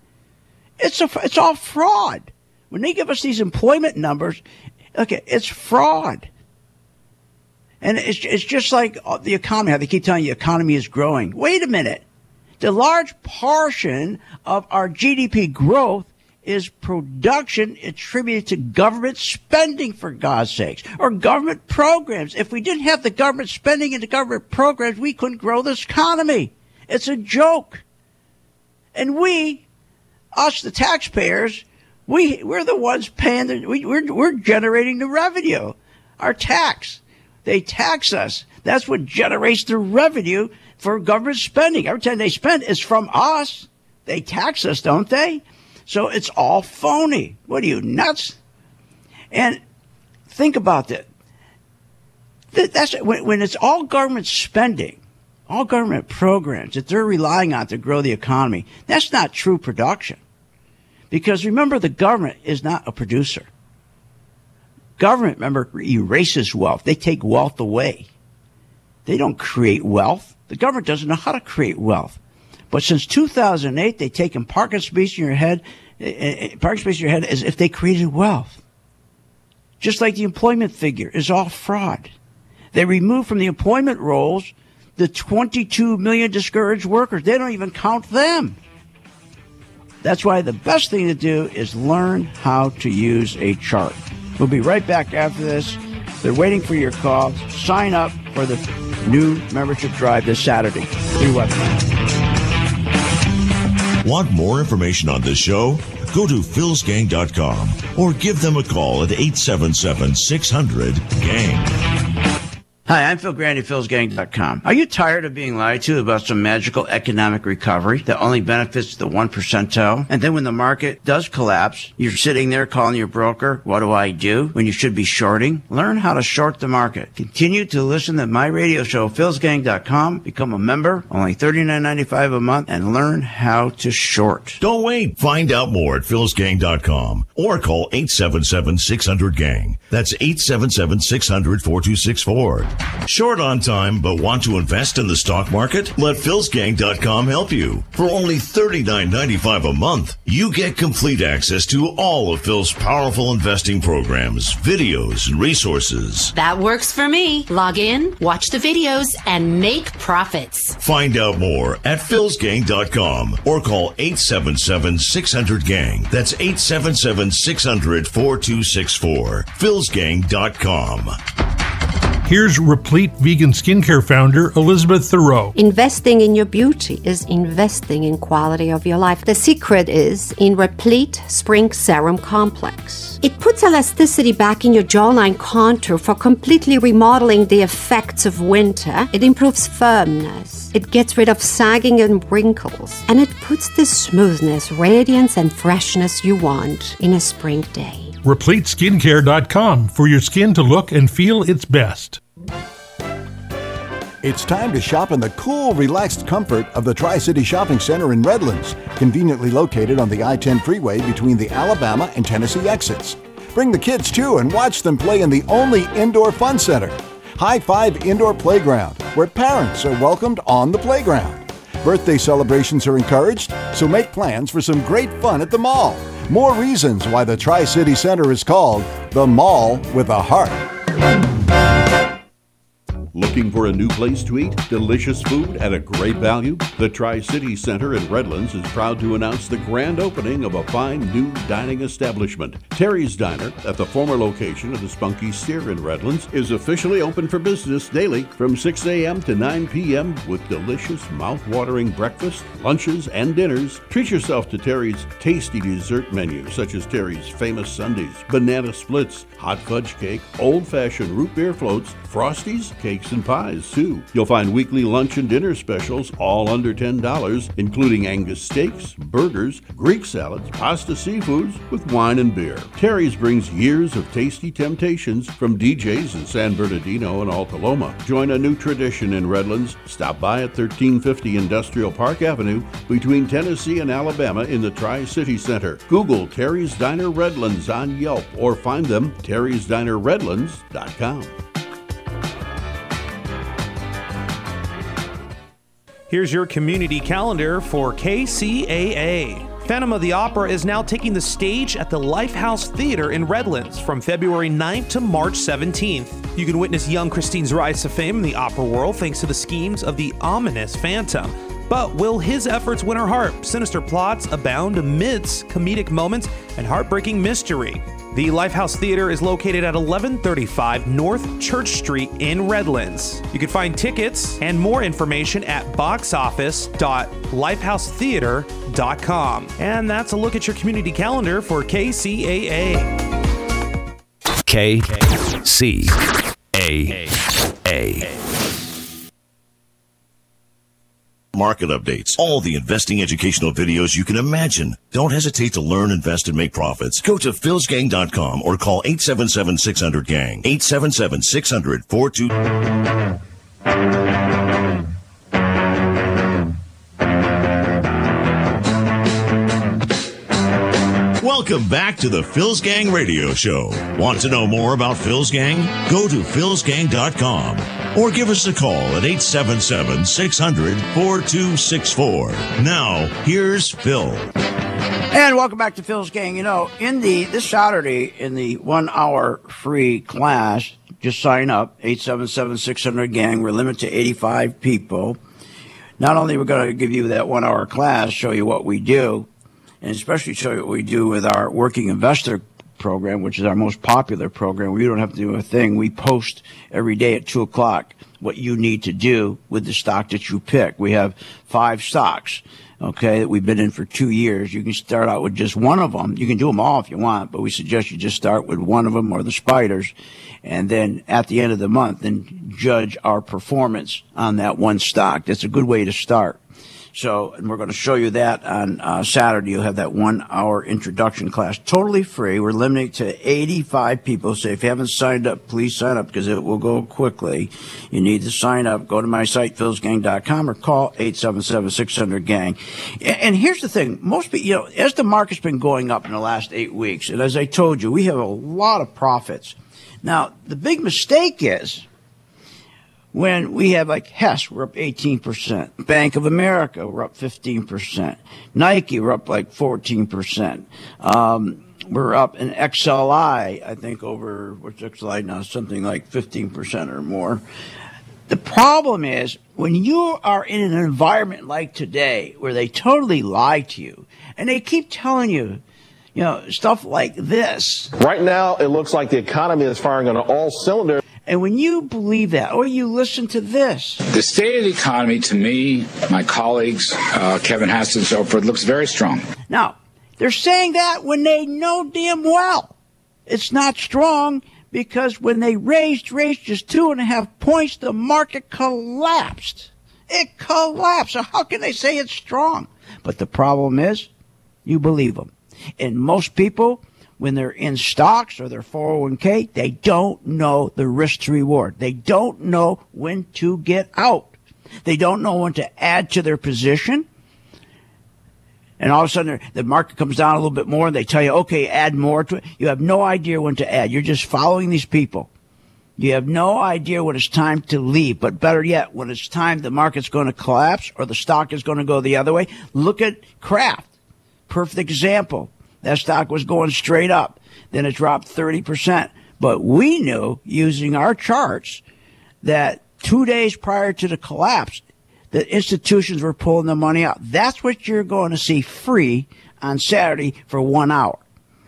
It's a, it's all fraud. When they give us these employment numbers, okay, it's fraud. And it's, it's just like uh, the economy, how they keep telling you the economy is growing. Wait a minute. The large portion of our GDP growth is production attributed to government spending, for God's sakes, or government programs. If we didn't have the government spending and the government programs, we couldn't grow this economy. It's a joke. And we, us, the taxpayers, we, we're the ones paying the, we, we're, we're generating the revenue, our tax. They tax us. That's what generates the revenue for government spending. Every time they spend, it's from us. They tax us, don't they? So it's all phony. What are you, nuts? And think about that. That's when, when it's all government spending, all government programs that they're relying on to grow the economy. That's not true production. Because remember, the government is not a producer. Government, remember, erases wealth. They take wealth away. They don't create wealth. The government doesn't know how to create wealth. But since 2008, they've taken parking space in your head, eh, eh, parking space in your head as if they created wealth. Just like the employment figure is all fraud. They remove from the employment rolls the 22 million discouraged workers. They don't even count them. That's why the best thing to do is learn how to use a chart. We'll be right back after this. They're waiting for your call. Sign up for the new membership drive this Saturday. Through website. Want more information on this show? Go to philsgang.com or give them a call at 877 600 GANG. Hi, I'm Phil Grande, philsgang.com. Are you tired of being lied to about some magical economic recovery that only benefits the one percentile? And then when the market does collapse, you're sitting there calling your broker, what do I do? When you should be shorting? Learn how to short the market. Continue to listen to my radio show, philsgang.com. Become a member, only $39.95 a month, and learn how to short. Don't wait. Find out more at philsgang.com or call 877-600-GANG. That's 877-600-4264. Short on time but want to invest in the stock market? Let philsgang.com help you. For only $39.95 a month, you get complete access to all of Phil's powerful investing programs, videos, and resources. That works for me. Log in, watch the videos, and make profits. Find out more at philsgang.com or call 877-600-GANG. That's 877-600-4264. philsgang.com. Here's Replete Vegan Skincare founder Elizabeth Thoreau. Investing in your beauty is investing in quality of your life. The secret is in Replete Spring Serum Complex. It puts elasticity back in your jawline contour for completely remodeling the effects of winter. It improves firmness. It gets rid of sagging and wrinkles. And it puts the smoothness, radiance, and freshness you want in a spring day. RepleteSkincare.com for your skin to look and feel its best. It's time to shop in the cool, relaxed comfort of the Tri City Shopping Center in Redlands, conveniently located on the I 10 freeway between the Alabama and Tennessee exits. Bring the kids too and watch them play in the only indoor fun center, High Five Indoor Playground, where parents are welcomed on the playground. Birthday celebrations are encouraged, so make plans for some great fun at the mall. More reasons why the Tri City Center is called the Mall with a Heart. Looking for a new place to eat? Delicious food at a great value? The Tri City Center in Redlands is proud to announce the grand opening of a fine new dining establishment. Terry's Diner, at the former location of the Spunky Steer in Redlands, is officially open for business daily from 6 a.m. to 9 p.m. with delicious, mouth-watering breakfast, lunches, and dinners. Treat yourself to Terry's tasty dessert menu, such as Terry's famous sundaes, banana splits, hot fudge cake, old-fashioned root beer floats, frosties, cakes, and pies, too. You'll find weekly lunch and dinner specials, all under $10, including Angus steaks, burgers, Greek salads, pasta seafoods with wine and beer. Terry's brings years of tasty temptations from DJs in San Bernardino and Alta Loma. Join a new tradition in Redlands. Stop by at 1350 Industrial Park Avenue between Tennessee and Alabama in the Tri City Center. Google Terry's Diner Redlands on Yelp or find them terrysdinerredlands.com. Here's your community calendar for KCAA. Phantom of the Opera is now taking the stage at the Lifehouse Theater in Redlands from February 9th to March 17th. You can witness young Christine's rise to fame in the opera world thanks to the schemes of the ominous Phantom. But will his efforts win her heart? Sinister plots abound amidst comedic moments and heartbreaking mystery. The Lifehouse Theater is located at 1135 North Church Street in Redlands. You can find tickets and more information at boxoffice.lifehousetheater.com. And that's a look at your community calendar for KCAA. K Market updates, all the investing educational videos you can imagine. Don't hesitate to learn, invest, and make profits. Go to philsgang.com or call 877 600 Welcome back to the Phil's Gang Radio Show. Want to know more about Phil's Gang? Go to philsgang.com or give us a call at 877 600 4264. Now, here's Phil. And welcome back to Phil's Gang. You know, in the this Saturday in the one hour free class, just sign up 877 600 Gang. We're limited to 85 people. Not only we're going to give you that one hour class, show you what we do, and especially show you what we do with our working investor program, which is our most popular program. We don't have to do a thing. We post every day at two o'clock what you need to do with the stock that you pick. We have five stocks. Okay, that we've been in for two years. You can start out with just one of them. You can do them all if you want, but we suggest you just start with one of them or the spiders. And then at the end of the month, then judge our performance on that one stock. That's a good way to start. So, and we're going to show you that on uh, Saturday. You'll have that one hour introduction class, totally free. We're limiting to 85 people. So if you haven't signed up, please sign up because it will go quickly. You need to sign up. Go to my site, philsgang.com or call 877-600-GANG. And here's the thing. Most people, you know, as the market's been going up in the last eight weeks, and as I told you, we have a lot of profits. Now, the big mistake is, when we have like Hess, we're up 18%. Bank of America, we're up 15%. Nike, we're up like 14%. Um, we're up in XLI, I think over, what's XLI now? Something like 15% or more. The problem is when you are in an environment like today where they totally lie to you and they keep telling you, you know, stuff like this. Right now, it looks like the economy is firing on all cylinders. And when you believe that, or you listen to this, the state of the economy, to me, my colleagues, uh, Kevin Hassett and so forth, looks very strong. Now, they're saying that when they know damn well it's not strong because when they raised rates just two and a half points, the market collapsed. It collapsed. So how can they say it's strong? But the problem is, you believe them. And most people, when they're in stocks or their 401k, they don't know the risk to reward. They don't know when to get out. They don't know when to add to their position. And all of a sudden the market comes down a little bit more and they tell you, okay, add more to it. You have no idea when to add. You're just following these people. You have no idea when it's time to leave. But better yet, when it's time the market's going to collapse or the stock is going to go the other way, look at Kraft. Perfect example. That stock was going straight up. Then it dropped 30%. But we knew using our charts that two days prior to the collapse, the institutions were pulling the money out. That's what you're going to see free on Saturday for one hour.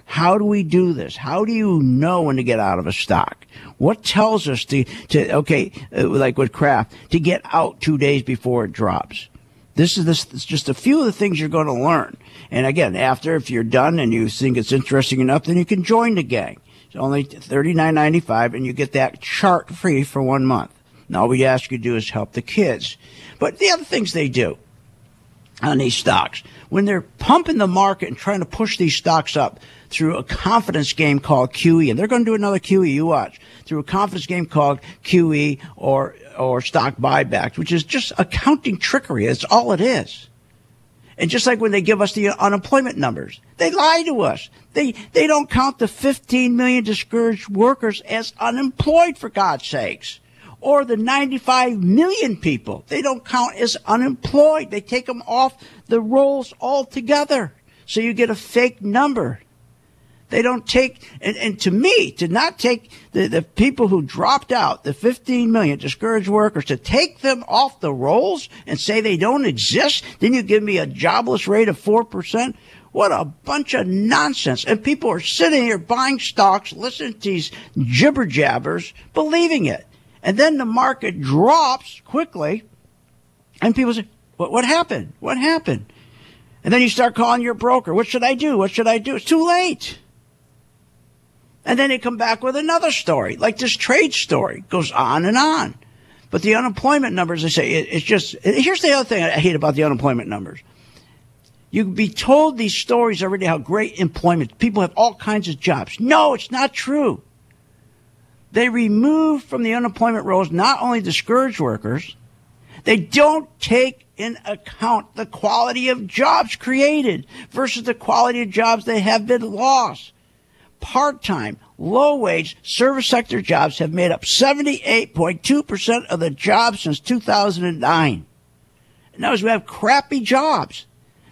How do we do this? How do you know when to get out of a stock? What tells us to, to okay, uh, like with Kraft, to get out two days before it drops? This is this, just a few of the things you're going to learn. And again, after, if you're done and you think it's interesting enough, then you can join the gang. It's only $39.95 and you get that chart free for one month. And all we ask you to do is help the kids. But the other things they do on these stocks, when they're pumping the market and trying to push these stocks up through a confidence game called QE, and they're going to do another QE, you watch, through a confidence game called QE or, or stock buybacks, which is just accounting trickery. That's all it is. And just like when they give us the unemployment numbers, they lie to us. They, they don't count the 15 million discouraged workers as unemployed for God's sakes. Or the 95 million people they don't count as unemployed. They take them off the rolls altogether. So you get a fake number. They don't take, and, and to me, to not take the, the people who dropped out, the 15 million discouraged workers, to take them off the rolls and say they don't exist, then you give me a jobless rate of 4%. What a bunch of nonsense. And people are sitting here buying stocks, listening to these jibber jabbers, believing it. And then the market drops quickly, and people say, what, what happened? What happened? And then you start calling your broker. What should I do? What should I do? It's too late. And then they come back with another story, like this trade story goes on and on. But the unemployment numbers, they say, it, it's just, here's the other thing I hate about the unemployment numbers. You can be told these stories already how great employment, people have all kinds of jobs. No, it's not true. They remove from the unemployment rolls not only discouraged workers, they don't take in account the quality of jobs created versus the quality of jobs that have been lost part time, low wage service sector jobs have made up 78.2% of the jobs since 2009. In other we have crappy jobs.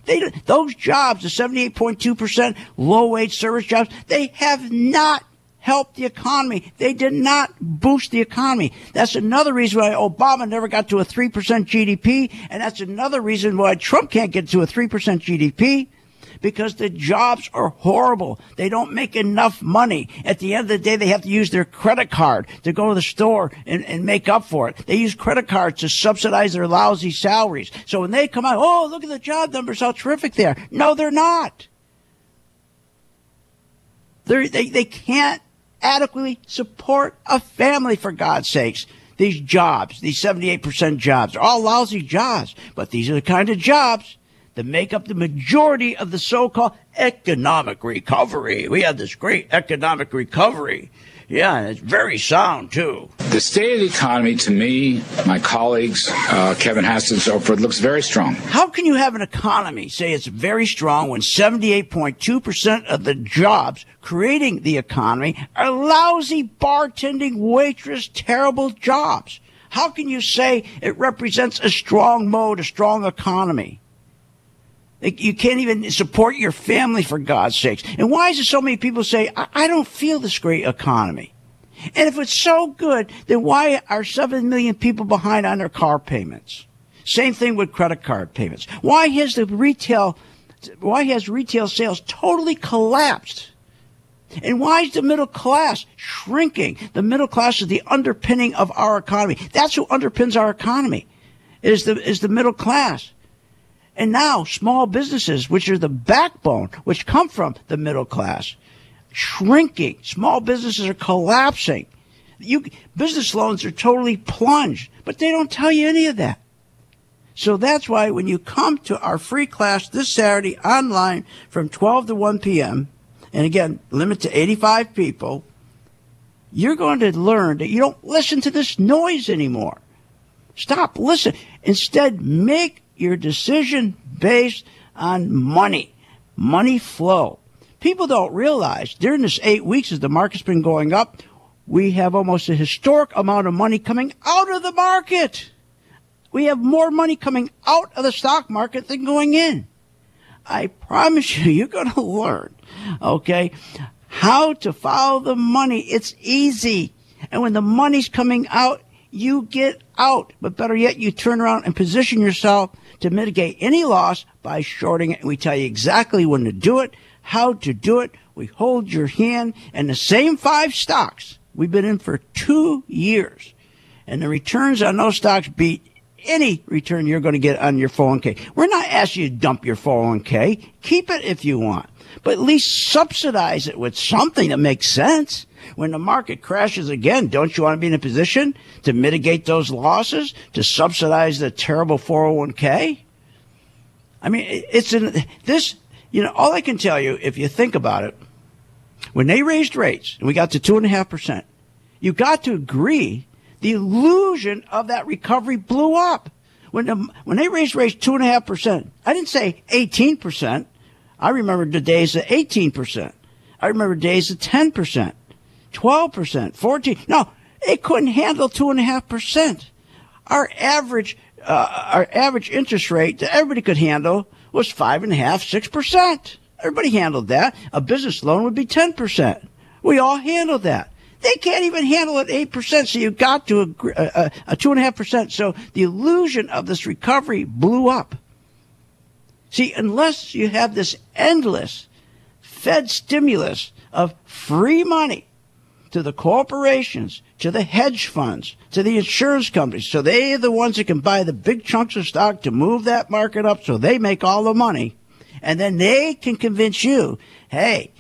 They, those jobs, the 78.2% low wage service jobs, they have not helped the economy. They did not boost the economy. That's another reason why Obama never got to a 3% GDP. And that's another reason why Trump can't get to a 3% GDP because the jobs are horrible. They don't make enough money. At the end of the day, they have to use their credit card to go to the store and, and make up for it. They use credit cards to subsidize their lousy salaries. So when they come out, oh, look at the job numbers, how terrific they are. No, they're not. They're, they, they can't adequately support a family, for God's sakes these jobs, these 78% jobs, are all lousy jobs, but these are the kind of jobs that make up the majority of the so-called economic recovery. We had this great economic recovery. Yeah, and it's very sound too. The state of the economy, to me, my colleagues, uh, Kevin Hassett and so forth, looks very strong. How can you have an economy say it's very strong when 78.2% of the jobs creating the economy are lousy bartending, waitress, terrible jobs? How can you say it represents a strong mode, a strong economy? You can't even support your family for God's sakes. And why is it so many people say, I, don't feel this great economy? And if it's so good, then why are 7 million people behind on their car payments? Same thing with credit card payments. Why has the retail, why has retail sales totally collapsed? And why is the middle class shrinking? The middle class is the underpinning of our economy. That's who underpins our economy. Is the, is the middle class. And now small businesses, which are the backbone, which come from the middle class, shrinking. Small businesses are collapsing. You, business loans are totally plunged, but they don't tell you any of that. So that's why when you come to our free class this Saturday online from 12 to 1 p.m., and again, limit to 85 people, you're going to learn that you don't listen to this noise anymore. Stop, listen. Instead, make your decision based on money, money flow. People don't realize during this eight weeks as the market's been going up, we have almost a historic amount of money coming out of the market. We have more money coming out of the stock market than going in. I promise you, you're going to learn, okay, how to follow the money. It's easy. And when the money's coming out, you get out. But better yet, you turn around and position yourself to mitigate any loss by shorting it. We tell you exactly when to do it, how to do it. We hold your hand and the same five stocks we've been in for two years. And the returns on those stocks beat any return you're going to get on your 401k. We're not asking you to dump your 401k. Keep it if you want, but at least subsidize it with something that makes sense. When the market crashes again, don't you want to be in a position to mitigate those losses, to subsidize the terrible 401k? I mean, it's in this, you know, all I can tell you, if you think about it, when they raised rates and we got to two and a half percent, you got to agree the illusion of that recovery blew up. When the, when they raised rates two and a half percent, I didn't say 18 percent. I remember the days of 18 percent. I remember days of 10 percent. 12%, 14. No, it couldn't handle two and a half percent. Our average, uh, our average interest rate that everybody could handle was five and a half, six percent. Everybody handled that. A business loan would be 10%. We all handled that. They can't even handle it 8%, so you got to a, a, a 2.5%. So the illusion of this recovery blew up. See, unless you have this endless Fed stimulus of free money to the corporations, to the hedge funds, to the insurance companies, so they are the ones that can buy the big chunks of stock to move that market up so they make all the money. And then they can convince you, hey,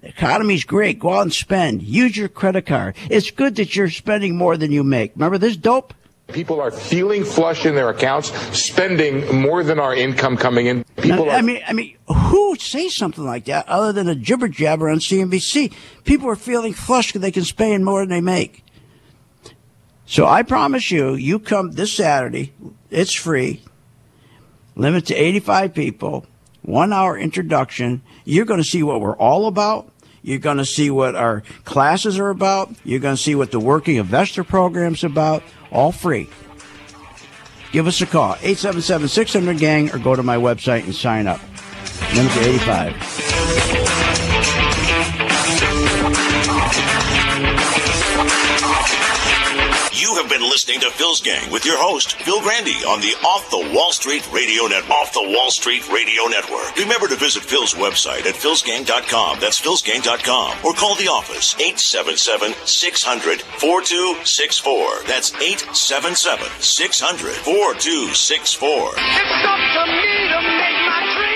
the economy's great. Go out and spend. Use your credit card. It's good that you're spending more than you make. Remember this dope? People are feeling flush in their accounts, spending more than our income coming in. People I are. mean, I mean, who would say something like that other than a jibber jabber on CNBC? People are feeling flush because they can spend more than they make. So I promise you, you come this Saturday. It's free. Limit to 85 people. One hour introduction. You're going to see what we're all about. You're going to see what our classes are about. You're going to see what the working investor program's about. All free. Give us a call, 877 600 Gang, or go to my website and sign up. To 85. Been listening to Phil's Gang with your host, Phil Grande, on the Off the Wall Street Radio Net, Off the Wall Street Radio Network. Remember to visit Phil's website at philsgang.com. That's philsgang.com. Or call the office, 877-600-4264. That's 877-600-4264.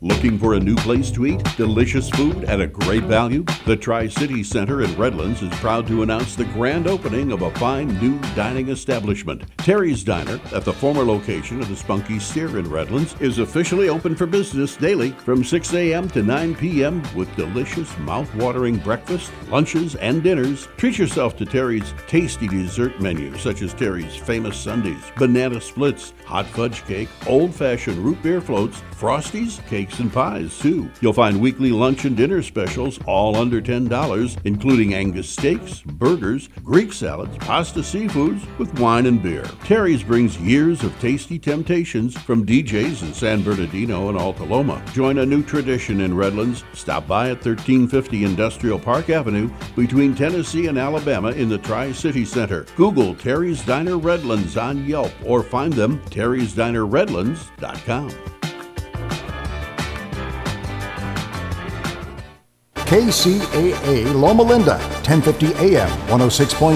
Looking for a new place to eat? Delicious food at a great value? The Tri City Center in Redlands is proud to announce the grand opening of a fine new dining establishment. Terry's Diner, at the former location of the Spunky Steer in Redlands, is officially open for business daily from 6 a.m. to 9 p.m. with delicious, mouth-watering breakfast, lunches, and dinners. Treat yourself to Terry's tasty dessert menu, such as Terry's famous sundaes, banana splits, hot fudge cake, old-fashioned root beer floats, frosties, cakes, and pies, too. You'll find weekly lunch and dinner specials, all under $10, including Angus steaks, burgers, Greek salads, pasta seafoods with wine and beer. Terry's brings years of tasty temptations from DJs in San Bernardino and Alta Loma. Join a new tradition in Redlands. Stop by at 1350 Industrial Park Avenue between Tennessee and Alabama in the Tri City Center. Google Terry's Diner Redlands on Yelp or find them terrysdinerredlands.com. KCAA Loma Linda, 1050 AM, 106.9